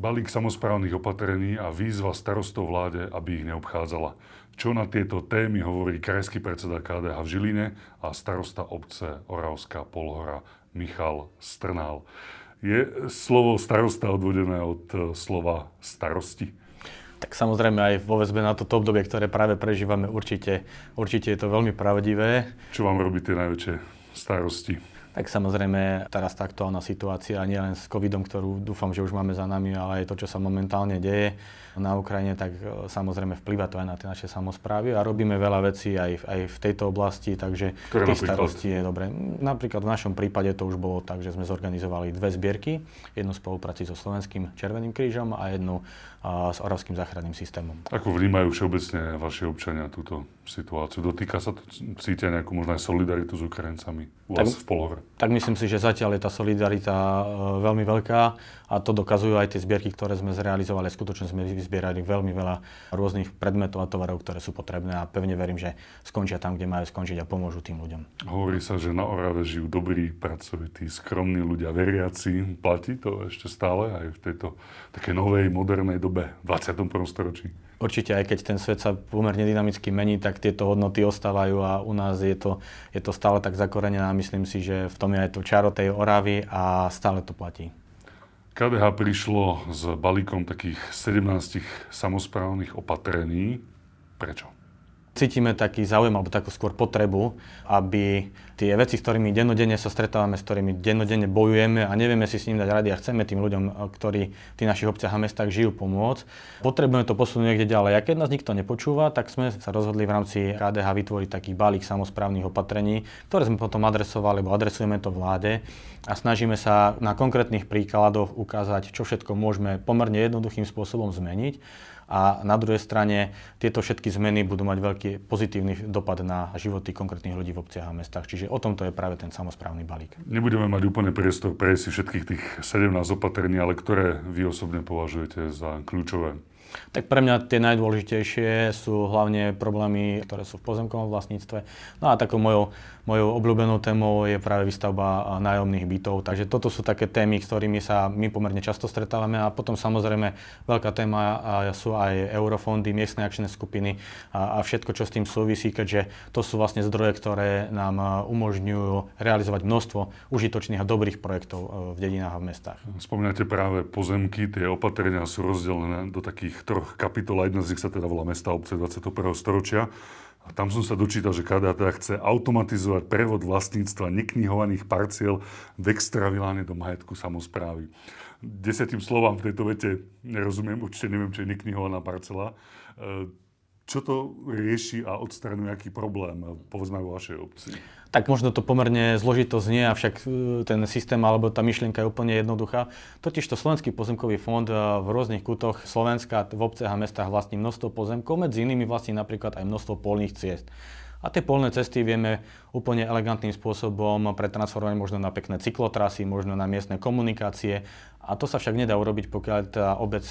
balík samozprávnych opatrení a výzva starostov vláde, aby ich neobchádzala. Čo na tieto témy hovorí krajský predseda KDH v Žiline a starosta obce Oravská Polhora Michal Strnál. Je slovo starosta odvodené od e, slova starosti? Tak samozrejme aj vo väzbe na toto obdobie, ktoré práve prežívame, určite, určite je to veľmi pravdivé. Čo vám robí tie najväčšie starosti? Tak samozrejme, teraz tá aktuálna situácia, nie len s covidom, ktorú dúfam, že už máme za nami, ale aj to, čo sa momentálne deje na Ukrajine, tak e, samozrejme vplyva to aj na tie naše samozprávy a robíme veľa vecí aj, aj v tejto oblasti, takže Ktoré tých starostí je dobre. Napríklad v našom prípade to už bolo tak, že sme zorganizovali dve zbierky, jednu spolupráci so Slovenským Červeným krížom a jednu a, s Oravským záchranným systémom. Ako vnímajú všeobecne vaši občania túto situáciu? Dotýka sa to, cítia nejakú možno aj solidaritu s Ukrajincami u Tak- vás v Polhore? Tak myslím si, že zatiaľ je tá solidarita e, veľmi veľká a to dokazujú aj tie zbierky, ktoré sme zrealizovali. Skutočne sme vyzbierali veľmi veľa rôznych predmetov a tovarov, ktoré sú potrebné a pevne verím, že skončia tam, kde majú skončiť a pomôžu tým ľuďom. Hovorí sa, že na Orave žijú dobrí, pracovití, skromní ľudia, veriaci. Platí to ešte stále aj v tejto takej novej, modernej dobe, v 21. storočí? Určite, aj keď ten svet sa pomerne dynamicky mení, tak tieto hodnoty ostávajú a u nás je to, je to stále tak zakorenené a myslím si, že v tom je aj to čaro tej Oravy a stále to platí. KDH prišlo s balíkom takých 17 samozprávnych opatrení. Prečo? Cítime taký záujem alebo takú skôr potrebu, aby tie veci, s ktorými dennodenne sa stretávame, s ktorými dennodenne bojujeme a nevieme si s ním dať rady a chceme tým ľuďom, ktorí v tých našich obciach a mestách žijú, pomôcť. Potrebujeme to posunúť niekde ďalej. A keď nás nikto nepočúva, tak sme sa rozhodli v rámci KDH vytvoriť taký balík samozprávnych opatrení, ktoré sme potom adresovali, alebo adresujeme to vláde a snažíme sa na konkrétnych príkladoch ukázať, čo všetko môžeme pomerne jednoduchým spôsobom zmeniť a na druhej strane tieto všetky zmeny budú mať veľký pozitívny dopad na životy konkrétnych ľudí v obciach a mestách. Čiže o tomto je práve ten samozprávny balík. Nebudeme mať úplne priestor prejsť si všetkých tých 17 opatrení, ale ktoré vy osobne považujete za kľúčové? Tak pre mňa tie najdôležitejšie sú hlavne problémy, ktoré sú v pozemkovom vlastníctve. No a takou mojou, mojou obľúbenou témou je práve výstavba nájomných bytov. Takže toto sú také témy, s ktorými sa my pomerne často stretávame. A potom samozrejme veľká téma sú aj eurofondy, miestne akčné skupiny a, a všetko, čo s tým súvisí, keďže to sú vlastne zdroje, ktoré nám umožňujú realizovať množstvo užitočných a dobrých projektov v dedinách a v mestách. Spomínate práve pozemky, tie opatrenia sú rozdelené do takých troch kapitol, a jedna z nich sa teda volá Mesta obce 21. storočia. A tam som sa dočítal, že KDA teda chce automatizovať prevod vlastníctva neknihovaných parciel v extraviláne do majetku samozprávy. Desiatým slovám v tejto vete nerozumiem, určite neviem, čo je neknihovaná parcela. E, Čo to rieši a odstraňuje aký problém, povedzme vo vašej obci? Tak možno to pomerne zložito znie, avšak e, ten systém alebo tá myšlienka je úplne jednoduchá. Totiž to Slovenský pozemkový fond e, v rôznych kútoch Slovenska, v obciach a mestách vlastní množstvo pozemkov, medzi inými vlastní napríklad aj množstvo polných ciest. A tie polné cesty vieme úplne elegantným spôsobom pretransformovať možno na pekné cyklotrasy, možno na miestne komunikácie. A to sa však nedá urobiť, pokiaľ tá obec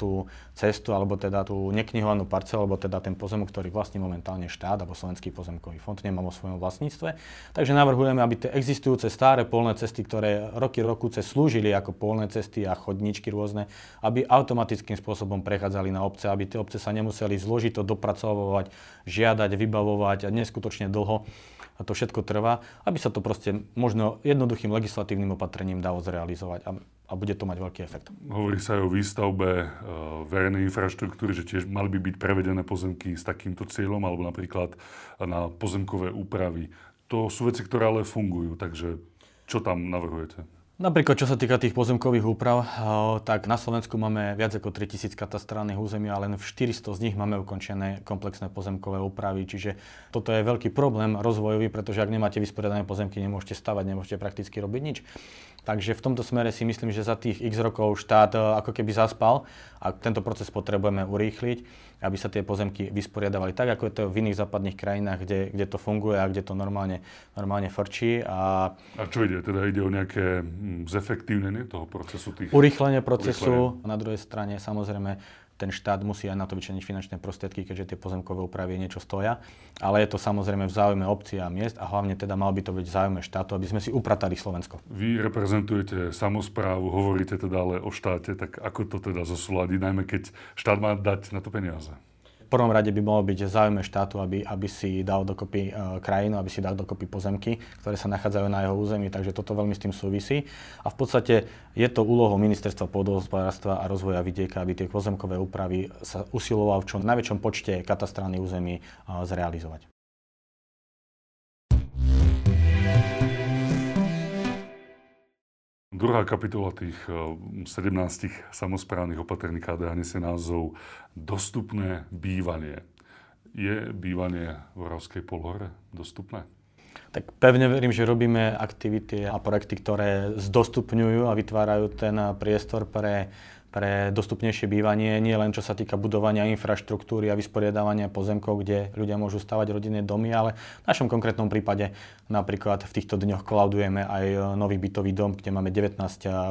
tú cestu, alebo teda tú neknihovanú parcelu, alebo teda ten pozemok, ktorý vlastní momentálne štát, alebo Slovenský pozemkový fond, nemá vo svojom vlastníctve. Takže navrhujeme, aby tie existujúce staré polné cesty, ktoré roky rokuce slúžili ako polné cesty a chodníčky rôzne, aby automatickým spôsobom prechádzali na obce, aby tie obce sa nemuseli zložito dopracovať, žiadať, vybavovať a neskutočne dlho a to všetko trvá, aby sa to proste možno jednoduchým legislatívnym opatrením dalo zrealizovať a, a bude to mať veľký efekt. Hovorí sa aj o výstavbe e, verejnej infraštruktúry, že tiež mali by byť prevedené pozemky s takýmto cieľom, alebo napríklad na pozemkové úpravy. To sú veci, ktoré ale fungujú, takže čo tam navrhujete? Napríklad, čo sa týka tých pozemkových úprav, eh, tak na Slovensku máme viac ako 3000 katastrálnych území a len v 400 z nich máme ukončené komplexné pozemkové úpravy. Čiže toto je veľký problém rozvojový, pretože ak nemáte vysporiadané pozemky, nemôžete stavať, nemôžete prakticky robiť nič. Takže v tomto smere si myslím, že za tých x rokov štát eh, ako keby zaspal a tento proces potrebujeme urýchliť aby sa tie pozemky vysporiadavali tak, ako je to v iných západných krajinách, kde, kde to funguje a kde to normálne, normálne frčí. A, a čo ide? Teda ide o nejaké zefektívnenie toho procesu? Tých... Urýchlenie procesu. Urýchlenie. Na druhej strane samozrejme ten štát musí aj na to vyčleniť finančné prostriedky, keďže tie pozemkové úpravy niečo stoja. Ale je to samozrejme v záujme obcí a miest a hlavne teda mal by to byť v záujme štátu, aby sme si upratali Slovensko. Vy reprezentujete samozprávu, hovoríte teda ale o štáte, tak ako to teda zosúľadiť, najmä keď štát má dať na to peniaze? V prvom rade by mohlo byť záujme štátu, aby, aby si dal dokopy e, krajinu, aby si dal dokopy pozemky, ktoré sa nachádzajú na jeho území, takže toto veľmi s tým súvisí. A v podstate je to úlohou Ministerstva pôdohospodárstva a rozvoja vidieka, aby tie pozemkové úpravy sa usiloval v čo najväčšom počte katastrálnych území e, zrealizovať. Druhá kapitola tých 17 eh, samozprávnych opatrení KDH nesie názov Dostupné bývanie. Je bývanie v Oravskej polhore dostupné? Tak pevne verím, že robíme aktivity a projekty, ktoré zdostupňujú a vytvárajú ten priestor pre pre dostupnejšie bývanie, nie len čo sa týka budovania infraštruktúry a vysporiadávania pozemkov, kde ľudia môžu stavať rodinné domy, ale v našom konkrétnom prípade napríklad v týchto dňoch klaudujeme aj nový bytový dom, kde máme 19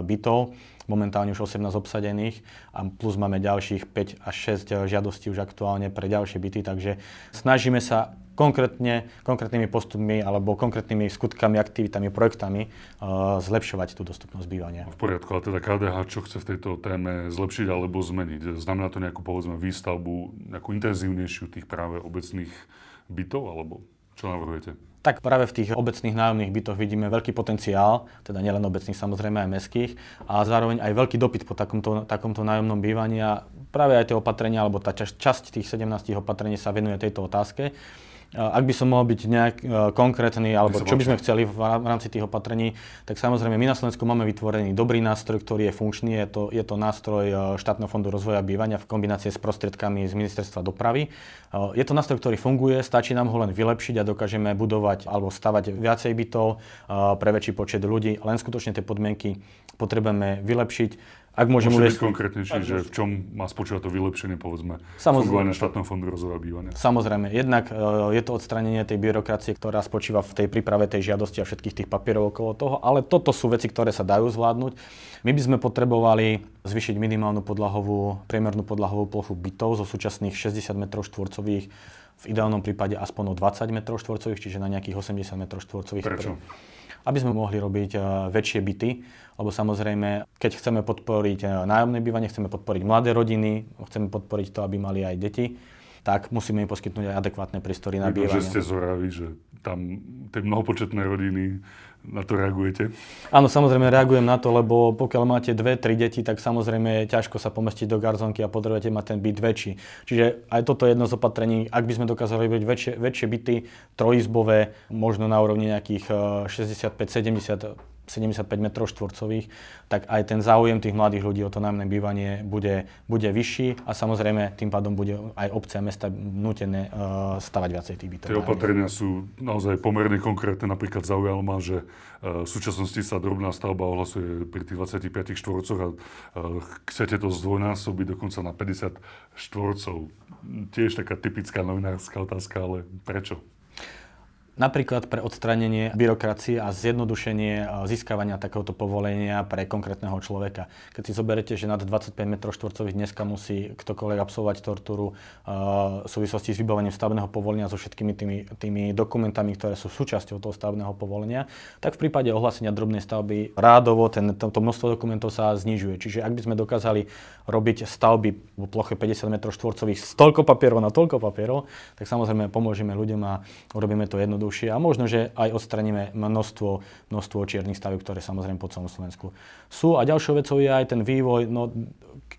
bytov, momentálne už 18 obsadených a plus máme ďalších 5 až 6 žiadostí už aktuálne pre ďalšie byty, takže snažíme sa konkrétne, konkrétnymi postupmi alebo konkrétnymi skutkami, aktivitami, projektami uh, zlepšovať tú dostupnosť bývania. V poriadku, ale teda KDH čo chce v tejto téme zlepšiť alebo zmeniť? Znamená to nejakú povedzme výstavbu, nejakú intenzívnejšiu tých práve obecných bytov alebo čo navrhujete? Tak práve v tých obecných nájomných bytoch vidíme veľký potenciál, teda nielen obecných, samozrejme aj mestských, a zároveň aj veľký dopyt po takomto, takomto nájomnom bývaní a práve aj tie opatrenia, alebo tá časť, časť tých 17 opatrení sa venuje tejto otázke. Ak by som mohol byť nejak e, konkrétny, alebo čo by sme chceli v rámci tých opatrení, tak samozrejme my na Slovensku máme vytvorený dobrý nástroj, ktorý je funkčný. Je to, je to nástroj e, štátneho fondu rozvoja bývania v kombinácii s prostriedkami z ministerstva dopravy. E, je to nástroj, ktorý funguje, stačí nám ho len vylepšiť a dokážeme budovať alebo stavať viacej bytov pre väčší počet ľudí. Len skutočne tie podmienky potrebujeme vylepšiť ak môžem Môže byť konkrétnejší, že v čom má spočívať to vylepšenie, povedzme, fungovania štátneho fondu rozvoja bývania? Samozrejme. Jednak e, je to odstranenie tej byrokracie, ktorá spočíva v tej príprave tej žiadosti a všetkých tých papierov okolo toho, ale toto sú veci, ktoré sa dajú zvládnuť. My by sme potrebovali zvyšiť minimálnu podlahovú, priemernú podlahovú plochu bytov zo súčasných 60 m štvorcových v ideálnom prípade aspoň o 20 m štvorcových, čiže na nejakých 80 m štvorcových. Prečo? Aby sme mohli robiť e, väčšie byty, lebo samozrejme, keď chceme podporiť e, nájomné bývanie, chceme podporiť mladé rodiny, chceme podporiť to, aby mali aj deti, tak musíme im poskytnúť aj adekvátne priestory na bývanie. že ste zoraví, že tam tie mnohopočetné rodiny na to reagujete? Áno, samozrejme reagujem na to, lebo pokiaľ máte dve, tri deti, tak samozrejme je ťažko sa pomestiť do garzonky a potrebujete mať ten byt väčší. Čiže aj toto je jedno z opatrení, ak by sme dokázali robiť väčšie, väčšie byty, trojizbové, možno na úrovni nejakých 65-70 eh, 75 m štvorcových, tak aj ten záujem tých mladých ľudí o to nájomné bývanie bude, bude vyšší a samozrejme tým pádom bude aj obce a mesta nutené uh, stavať viacej tých bytov. Tie opatrenia sú naozaj pomerne konkrétne. Napríklad zaujalo ma, že uh, v súčasnosti sa drobná stavba ohlasuje pri tých 25 štvorcoch a uh, chcete to zdvojnásobiť dokonca na 50 štvorcov. Tiež taká typická novinárska otázka, ale prečo? Napríklad pre odstránenie byrokracie a zjednodušenie e, získavania takéhoto povolenia pre konkrétneho človeka. Keď si zoberete, že nad 25 m štvorcových dneska musí ktokoľvek absolvovať tortúru uh, v súvislosti s vybavením stavebného povolenia so všetkými tými, tými dokumentami, ktoré sú súčasťou toho stavebného povolenia, tak v prípade ohlásenia drobnej stavby rádovo ten, to, to množstvo dokumentov sa znižuje. Čiže ak by sme dokázali robiť stavby v ploche 50 m štvorcových z toľko papierov na toľko papierov, tak samozrejme pomôžeme ľuďom a urobíme to jednoducho jednoduchšie a možno, že aj odstraníme množstvo, množstvo čiernych stavieb, ktoré samozrejme po celom Slovensku sú. A ďalšou vecou je aj ten vývoj, no,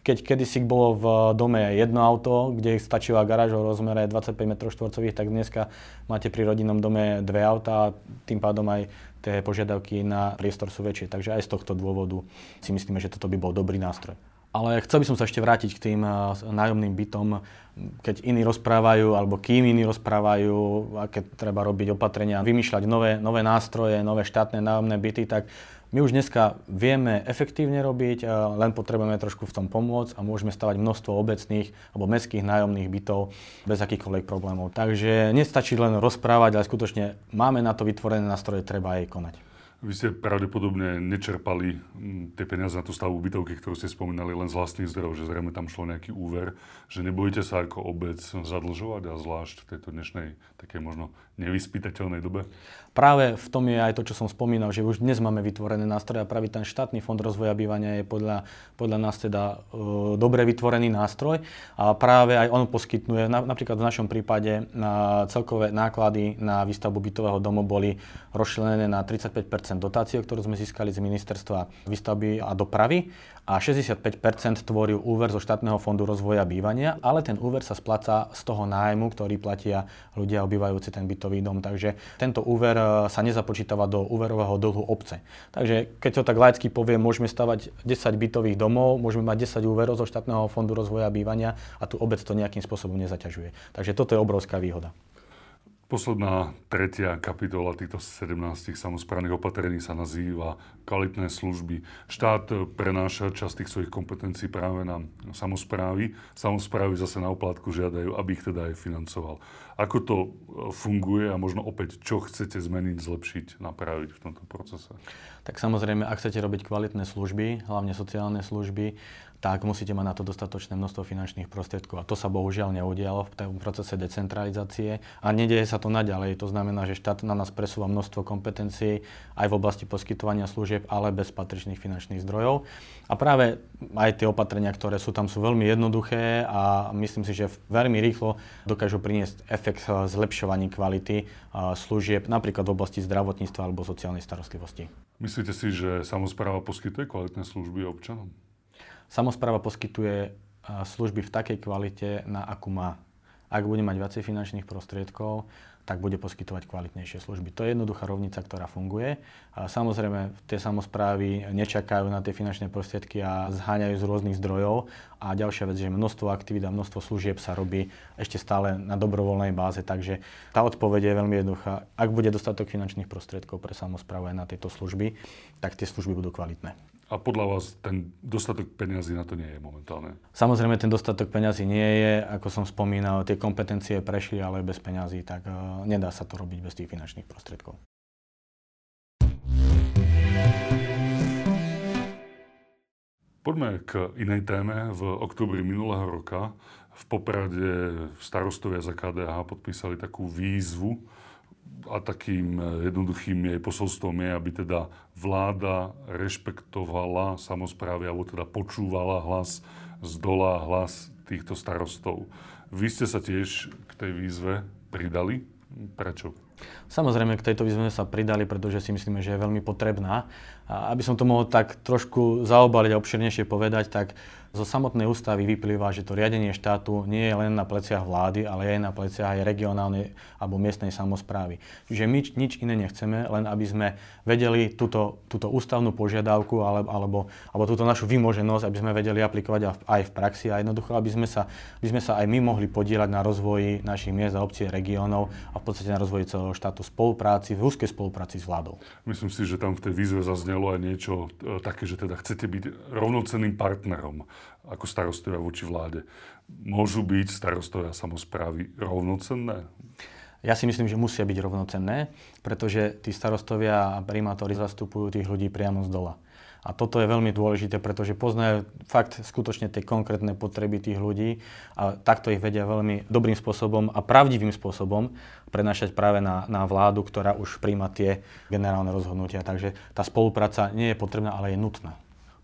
keď kedysi bolo v dome jedno auto, kde stačila garáž o rozmere 25 m štvorcových, tak dneska máte pri rodinnom dome dve auta a tým pádom aj tie požiadavky na priestor sú väčšie. Takže aj z tohto dôvodu si myslíme, že toto by bol dobrý nástroj. Ale chcel by som sa ešte vrátiť k tým eh, nájomným bytom, keď iní rozprávajú, alebo kým iní rozprávajú, aké treba robiť opatrenia, vymýšľať nové, nové nástroje, nové štátne nájomné byty, tak my už dneska vieme efektívne robiť, eh, len potrebujeme trošku v tom pomôcť a môžeme stavať množstvo obecných alebo mestských nájomných bytov bez akýchkoľvek problémov. Takže nestačí len rozprávať, ale skutočne máme na to vytvorené nástroje, treba aj konať. Vy ste pravdepodobne nečerpali mm, tie peniaze na tú stavbu bytovky, ktorú ste spomínali, len z vlastných zdrojov, že zrejme tam šlo nejaký úver, že nebojíte sa ako obec zadlžovať a zvlášť v tejto dnešnej takej možno nevyspytateľnej dobe? Práve v tom je aj to, čo som spomínal, že už dnes máme vytvorené nástroje a práve ten štátny fond rozvoja bývania je podľa, podľa nás teda e, dobre vytvorený nástroj a práve aj on poskytuje, na, napríklad v našom prípade na celkové náklady na výstavbu bytového domu boli rozšlenené na 35 dotácie, ktorú sme získali z ministerstva výstavby a dopravy a 65% tvoril úver zo štátneho fondu rozvoja bývania, ale ten úver sa spláca z toho nájmu, ktorý platia ľudia obývajúci ten bytový dom. Takže tento úver e, sa nezapočítava do úverového dlhu obce. Takže keď to tak laicky poviem, môžeme stavať 10 bytových domov, môžeme mať 10 úverov zo štátneho fondu rozvoja bývania a tu obec to nejakým spôsobom nezaťažuje. Takže toto je obrovská výhoda. Posledná tretia kapitola týchto 17 samozprávnych opatrení sa nazýva kvalitné služby. Štát prenáša časť tých svojich kompetencií práve na samozprávy. Samozprávy zase na oplátku žiadajú, aby ich teda aj financoval. Ako to e, funguje a možno opäť, čo chcete zmeniť, zlepšiť, napraviť v tomto procese? Tak samozrejme, ak chcete robiť kvalitné služby, hlavne sociálne služby, tak musíte mať na to dostatočné množstvo finančných prostriedkov. A to sa bohužiaľ neudialo v tom procese decentralizácie a nedieje sa to naďalej. To znamená, že štát na nás presúva množstvo kompetencií aj v oblasti poskytovania služieb, ale bez patričných finančných zdrojov. A práve aj tie opatrenia, ktoré sú tam, sú veľmi jednoduché a myslím si, že veľmi rýchlo dokážu priniesť efekt zlepšovaní kvality služieb, napríklad v oblasti zdravotníctva alebo sociálnej starostlivosti. Myslíte si, že samozpráva poskytuje kvalitné služby občanom? Samozpráva poskytuje služby v takej kvalite, na akú má. Ak bude mať viacej finančných prostriedkov, tak bude poskytovať kvalitnejšie služby. To je jednoduchá rovnica, ktorá funguje. Samozrejme, tie samozprávy nečakajú na tie finančné prostriedky a zháňajú z rôznych zdrojov. A ďalšia vec, že množstvo aktivít a množstvo služieb sa robí ešte stále na dobrovoľnej báze. Takže tá odpoveď je veľmi jednoduchá. Ak bude dostatok finančných prostriedkov pre samozprávu aj na tieto služby, tak tie služby budú kvalitné. A podľa vás ten dostatok peňazí na to nie je momentálne? Samozrejme, ten dostatok peňazí nie je. Ako som spomínal, tie kompetencie prešli, ale bez peňazí, tak uh, nedá sa to robiť bez tých finančných prostriedkov. Poďme k inej téme. V oktobri minulého roka v Poprade starostovia za KDH podpísali takú výzvu a takým e, jednoduchým jej posolstvom je, aby teda vláda rešpektovala samozprávy, alebo teda počúvala hlas z dola, hlas týchto starostov. Vy ste sa tiež k tej výzve pridali. Prečo? Samozrejme, k tejto výzve sa pridali, pretože si myslíme, že je veľmi potrebná. A aby som to mohol tak trošku zaobaliť a obširnejšie povedať, tak zo samotnej ústavy vyplýva, že to riadenie štátu nie je len na pleciach vlády, ale je na pleciach aj regionálnej alebo miestnej samozprávy. Čiže my nič iné nechceme, len aby sme vedeli túto, túto ústavnú požiadavku alebo, alebo, alebo túto našu vymoženosť, aby sme vedeli aplikovať aj v praxi a jednoducho, aby sme, sa, aby sme sa aj my mohli podielať na rozvoji našich miest a obcí regiónov a v podstate na rozvoji celého štátu spolupráci, v úzkej spolupráci s vládou. Myslím si, že tam v tej výzve zaznelo aj niečo e, také, že teda chcete byť rovnocenným partnerom ako starostovia voči vláde. Môžu byť starostovia samozprávy rovnocenné? Ja si myslím, že musia byť rovnocenné, pretože tí starostovia a primátori zastupujú tých ľudí priamo z dola. A toto je veľmi dôležité, pretože poznajú fakt skutočne tie konkrétne potreby tých ľudí a takto ich vedia veľmi dobrým spôsobom a pravdivým spôsobom prenašať práve na, na vládu, ktorá už príjma tie generálne rozhodnutia. Takže tá spolupráca nie je potrebná, ale je nutná.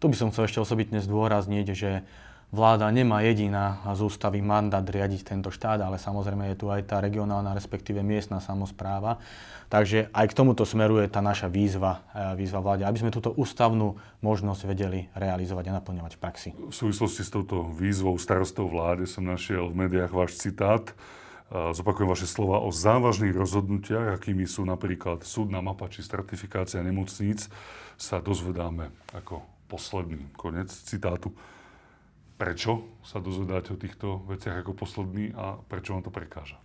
Tu by som chcel ešte osobitne zdôrazniť, že vláda nemá jediná z ústavy mandát riadiť tento štát, ale samozrejme je tu aj tá regionálna, respektíve miestna samozpráva. Takže aj k tomuto smeruje tá naša výzva, e, výzva vláde, aby sme túto ústavnú možnosť vedeli realizovať a naplňovať v praxi. V súvislosti s touto výzvou starostov vláde som našiel v médiách váš citát. E, zopakujem vaše slova o závažných rozhodnutiach, akými sú napríklad súdna mapa či stratifikácia nemocníc, sa dozvedáme ako posledný. Konec citátu. Prečo sa dozvedáte o týchto veciach ako posledný a prečo vám to prekáža?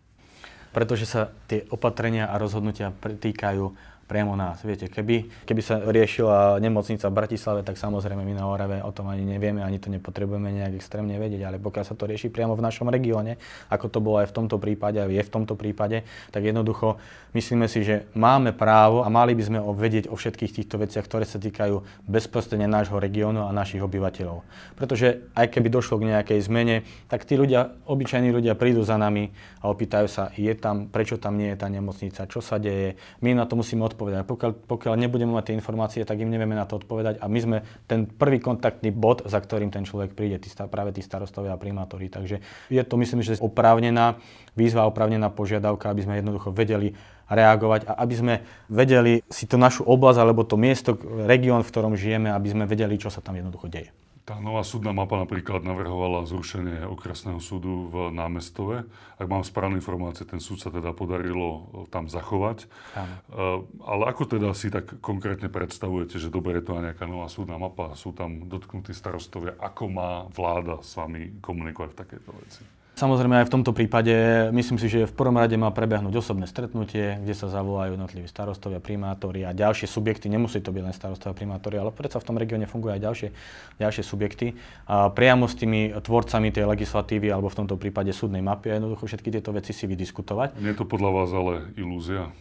Pretože sa tie opatrenia a rozhodnutia týkajú priamo nás. Viete, keby, keby sa riešila nemocnica v Bratislave, tak samozrejme my na Orave o tom ani nevieme, ani to nepotrebujeme nejak extrémne vedieť, ale pokiaľ sa to rieši priamo v našom regióne, ako to bolo aj v tomto prípade, a je v tomto prípade, tak jednoducho myslíme si, že máme právo a mali by sme vedieť o všetkých týchto veciach, ktoré sa týkajú bezprostredne nášho regiónu a našich obyvateľov. Pretože aj keby došlo k nejakej zmene, tak tí ľudia, obyčajní ľudia prídu za nami a opýtajú sa, je tam, prečo tam nie je tá nemocnica, čo sa deje. My na to musíme odpovedať. Pokiaľ, pokiaľ nebudeme mať tie informácie, tak im nevieme na to odpovedať a my sme ten prvý kontaktný bod, za ktorým ten človek príde, tí, práve tí starostovia a primátori. Takže je to, myslím, že oprávnená výzva, oprávnená požiadavka, aby sme jednoducho vedeli reagovať a aby sme vedeli si tú našu oblasť alebo to miesto, región, v ktorom žijeme, aby sme vedeli, čo sa tam jednoducho deje. Tá nová súdna mapa napríklad navrhovala zrušenie okresného súdu v námestove. Ak mám správne informácie, ten súd sa teda podarilo e, tam zachovať. Áno. E, ale ako teda si tak konkrétne predstavujete, že dobre je to nejaká nová súdna mapa, sú tam dotknutí starostovia, ako má vláda s vami komunikovať v takejto veci? Samozrejme aj v tomto prípade myslím si, že v prvom rade má prebehnúť osobné stretnutie, kde sa zavolajú jednotliví starostovia, primátori a ďalšie subjekty. Nemusí to byť len starostovia, primátori, ale predsa v tom regióne fungujú aj ďalšie, ďalšie subjekty. A priamo s tými tvorcami tej legislatívy alebo v tomto prípade súdnej mapy a jednoducho všetky tieto veci si vydiskutovať. Nie je to podľa vás ale ilúzia?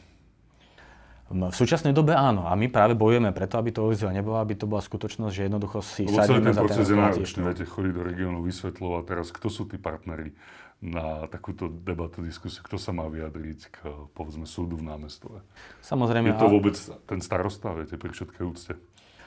V súčasnej dobe áno. A my práve bojujeme preto, aby to ilúzia nebola, aby to bola skutočnosť, že jednoducho si Lebo sadíme za proces je náročný. Viete, chodiť do regiónu, vysvetľovať teraz, kto sú tí partnery na takúto debatu, diskusiu, kto sa má vyjadriť k, povedzme, súdu v námestove. Samozrejme. Je to vôbec ten starosta, viete, pri všetkej úcte?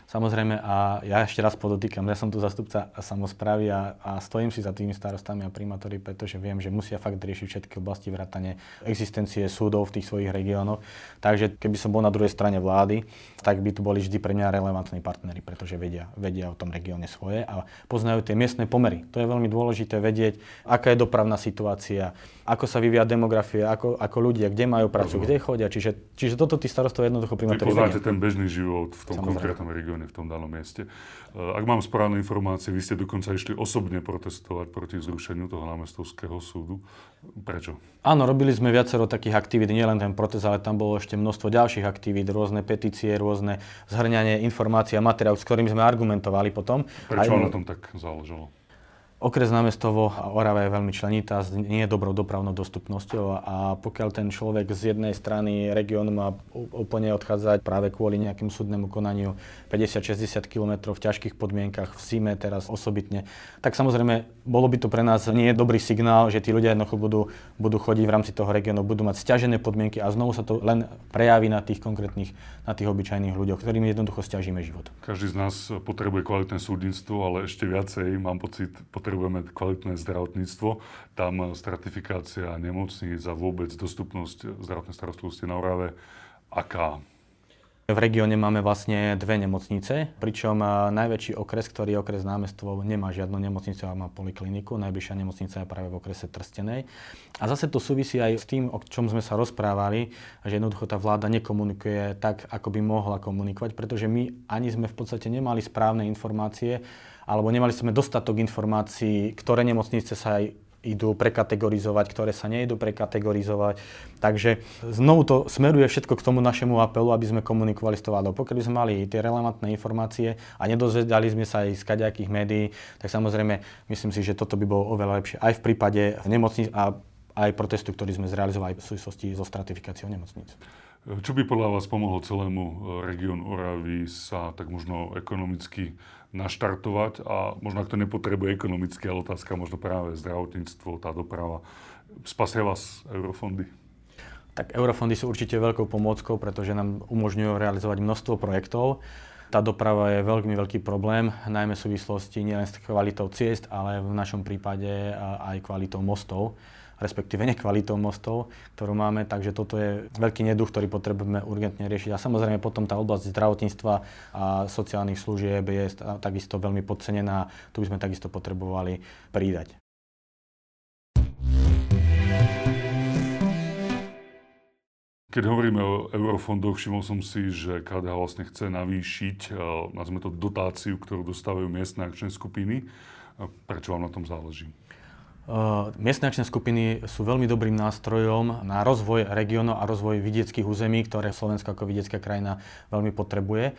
Samozrejme, a ja ešte raz podotýkam, ja som tu zastupca samozprávy a, a stojím si za tými starostami a primátori, pretože viem, že musia fakt riešiť všetky oblasti vrátane existencie súdov v tých svojich regiónoch. Takže keby som bol na druhej strane vlády, tak by tu boli vždy pre mňa relevantní partnery, pretože vedia, vedia o tom regióne svoje a poznajú tie miestne pomery. To je veľmi dôležité vedieť, aká je dopravná situácia, ako sa vyvíja demografia, ako, ako ľudia, kde majú prácu, kde chodia. Čiže, čiže toto tí starostov jednoducho primátori Vy poznáte ten bežný život v tom Samozrejme. konkrétnom regióne, v tom danom mieste. Eh, ak mám správne informácie, vy ste dokonca išli osobne protestovať proti zrušeniu toho námestovského súdu. Prečo? Áno, robili sme viacero takých aktivít, nielen ten protest, ale tam bolo ešte množstvo ďalších aktivít, rôzne petície, rôzne zhrňanie informácií a materiálov, s ktorými sme argumentovali potom. Prečo Aj... na tom tak záležalo? Okres námestovo a Orava je veľmi členitá, nie je dobrou dopravnou dostupnosťou a pokiaľ ten človek z jednej strany regiónu má úplne odchádzať práve kvôli nejakému súdnemu konaniu 50-60 km v ťažkých podmienkach v zime teraz osobitne, tak samozrejme bolo by to pre nás nie dobrý signál, že tí ľudia jednoducho budú, budú chodiť v rámci toho regiónu, budú mať stiažené podmienky a znovu sa to len prejaví na tých konkrétnych, na tých obyčajných ľuďoch, ktorým jednoducho stiažíme život. Každý z nás potrebuje kvalitné súdnictvo, ale ešte viacej mám pocit, potrebujeme kvalitné zdravotníctvo. Tam stratifikácia nemocníc a vôbec dostupnosť zdravotnej starostlivosti na Orave, aká v regióne máme vlastne dve nemocnice, pričom najväčší okres, ktorý je okres námestvov, nemá žiadnu nemocnicu, ale má polikliniku. Najbližšia nemocnica je práve v okrese Trstenej. A zase to súvisí aj s tým, o čom sme sa rozprávali, že jednoducho tá vláda nekomunikuje tak, ako by mohla komunikovať, pretože my ani sme v podstate nemali správne informácie, alebo nemali sme dostatok informácií, ktoré nemocnice sa aj idú prekategorizovať, ktoré sa nejdú prekategorizovať. Takže znovu to smeruje všetko k tomu našemu apelu, aby sme komunikovali s tou vládou. Pokiaľ sme mali tie relevantné informácie a nedozvedali sme sa aj z kaďakých médií, tak samozrejme myslím si, že toto by bolo oveľa lepšie aj v prípade nemocníc a aj protestu, ktorý sme zrealizovali v súvislosti so stratifikáciou nemocníc. Čo by podľa vás pomohlo celému eh, regiónu Oravy sa tak možno ekonomicky naštartovať a možno ak to nepotrebuje ekonomicky, ale otázka možno práve zdravotníctvo, tá doprava. Spasia vás eurofondy? Tak eurofondy sú určite veľkou pomôckou, pretože nám umožňujú realizovať množstvo projektov. Tá doprava je veľmi veľký problém, najmä v súvislosti nielen s kvalitou ciest, ale v našom prípade aj kvalitou mostov respektíve nekvalitou mostov, ktorú máme, takže toto je veľký neduch, ktorý potrebujeme urgentne riešiť. A samozrejme potom tá oblasť zdravotníctva a sociálnych služieb je takisto veľmi podcenená, tu by sme takisto potrebovali pridať. Keď hovoríme o eurofondoch, všimol som si, že KDH vlastne chce navýšiť, nazvime to dotáciu, ktorú dostávajú miestne akčné skupiny. Prečo vám na tom záleží? Miestne akčné skupiny sú veľmi dobrým nástrojom na rozvoj regiónov a rozvoj vidieckých území, ktoré Slovensko ako vidiecká krajina veľmi potrebuje.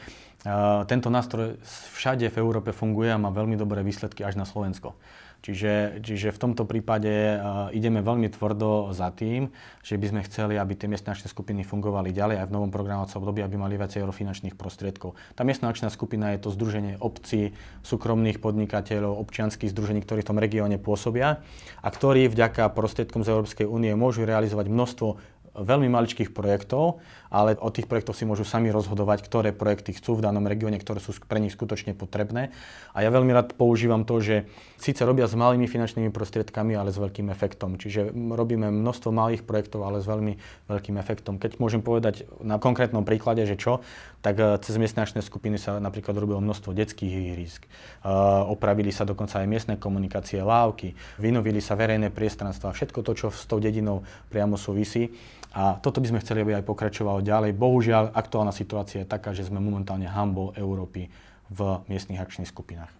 Tento nástroj všade v Európe funguje a má veľmi dobré výsledky až na Slovensko. Čiže, čiže v tomto prípade uh, ideme veľmi tvrdo za tým, že by sme chceli, aby tie miestne akčné skupiny fungovali ďalej aj v novom programovacom období, aby mali viacej eurofinančných prostriedkov. Tá miestna akčná skupina je to združenie obcí, súkromných podnikateľov, občianských združení, ktorí v tom regióne pôsobia a ktorí vďaka prostriedkom z Európskej únie môžu realizovať množstvo veľmi maličkých projektov, ale o tých projektoch si môžu sami rozhodovať, ktoré projekty chcú v danom regióne, ktoré sú pre nich skutočne potrebné. A ja veľmi rád používam to, že síce robia s malými finančnými prostriedkami, ale s veľkým efektom. Čiže robíme množstvo malých projektov, ale s veľmi veľkým efektom. Keď môžem povedať na konkrétnom príklade, že čo, tak eh, cez miestne skupiny sa napríklad robilo množstvo detských ihrisk. Uh, opravili sa dokonca aj miestne komunikácie, lávky, vynovili sa verejné priestranstva, všetko to, čo s tou dedinou priamo súvisí. A toto by sme chceli, aby aj pokračovalo ďalej. Bohužiaľ, aktuálna situácia je taká, že sme momentálne hambou Európy v miestnych akčných skupinách.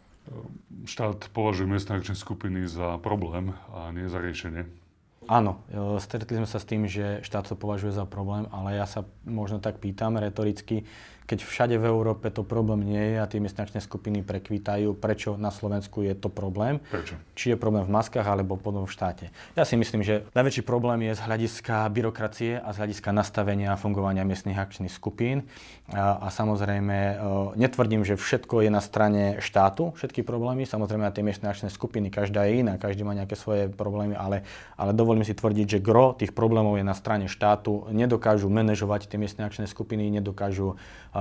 Štát považuje miestne akčné skupiny za problém a nie za riešenie. Áno, e, stretli sme sa s tým, že štát to považuje za problém, ale ja sa možno tak pýtam retoricky, keď všade v Európe to problém nie je a tie miestnačné skupiny prekvítajú, prečo na Slovensku je to problém? Prečo? Či je problém v maskách alebo potom v štáte. Ja si myslím, že najväčší problém je z hľadiska byrokracie a z hľadiska nastavenia a fungovania miestnych akčných skupín. A, a samozrejme, e, netvrdím, že všetko je na strane štátu, všetky problémy. Samozrejme, na tie miestne akčné skupiny, každá je iná, každý má nejaké svoje problémy, ale, ale dovolím si tvrdiť, že gro tých problémov je na strane štátu. Nedokážu manažovať tie miestne akčné skupiny, nedokážu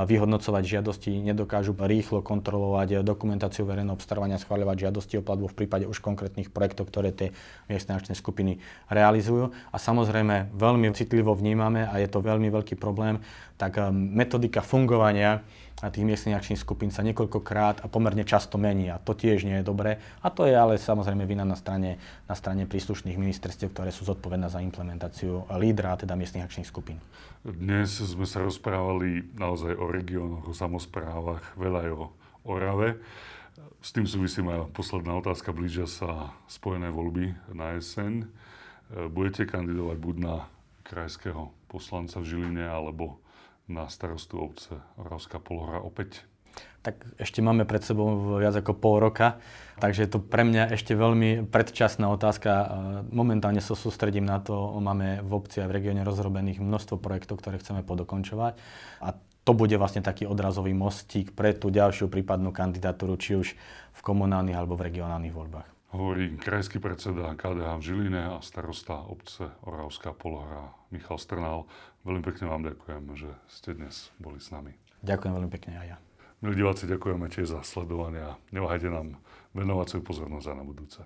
vyhodnocovať žiadosti, nedokážu rýchlo kontrolovať dokumentáciu verejného obstarávania, schváľovať žiadosti o platbu v prípade už konkrétnych projektov, ktoré tie miestne akčné skupiny realizujú. A samozrejme veľmi citlivo vnímame a je to veľmi veľký problém, tak metodika fungovania tých miestnych akčných skupín sa niekoľkokrát a pomerne často mení a to tiež nie je dobré. A to je ale samozrejme vina na strane, na strane príslušných ministerstiev, ktoré sú zodpovedné za implementáciu lídra, teda miestnych akčných skupín. Dnes sme sa rozprávali naozaj o regiónoch, o samozprávach, veľa aj o Orave. S tým súvisí moja posledná otázka. Blížia sa spojené voľby na jeseň. Budete kandidovať buď na krajského poslanca v Žiline, alebo na starostu obce Oravská Polohra opäť? Tak ešte máme pred sebou viac ako pol roka, takže je to pre mňa ešte veľmi predčasná otázka. Momentálne sa sústredím na to, máme v obci a v regióne rozrobených množstvo projektov, ktoré chceme podokončovať a to bude vlastne taký odrazový mostík pre tú ďalšiu prípadnú kandidatúru, či už v komunálnych alebo v regionálnych voľbách. Hovorí krajský predseda KDH v Žiline a starosta obce Oravská Polohra Michal Strnál. Veľmi pekne vám ďakujem, že ste dnes boli s nami. Ďakujem veľmi pekne aj ja. Milí diváci, ďakujeme tiež za sledovanie a neváhajte nám venovať svoju pozornosť aj na budúce.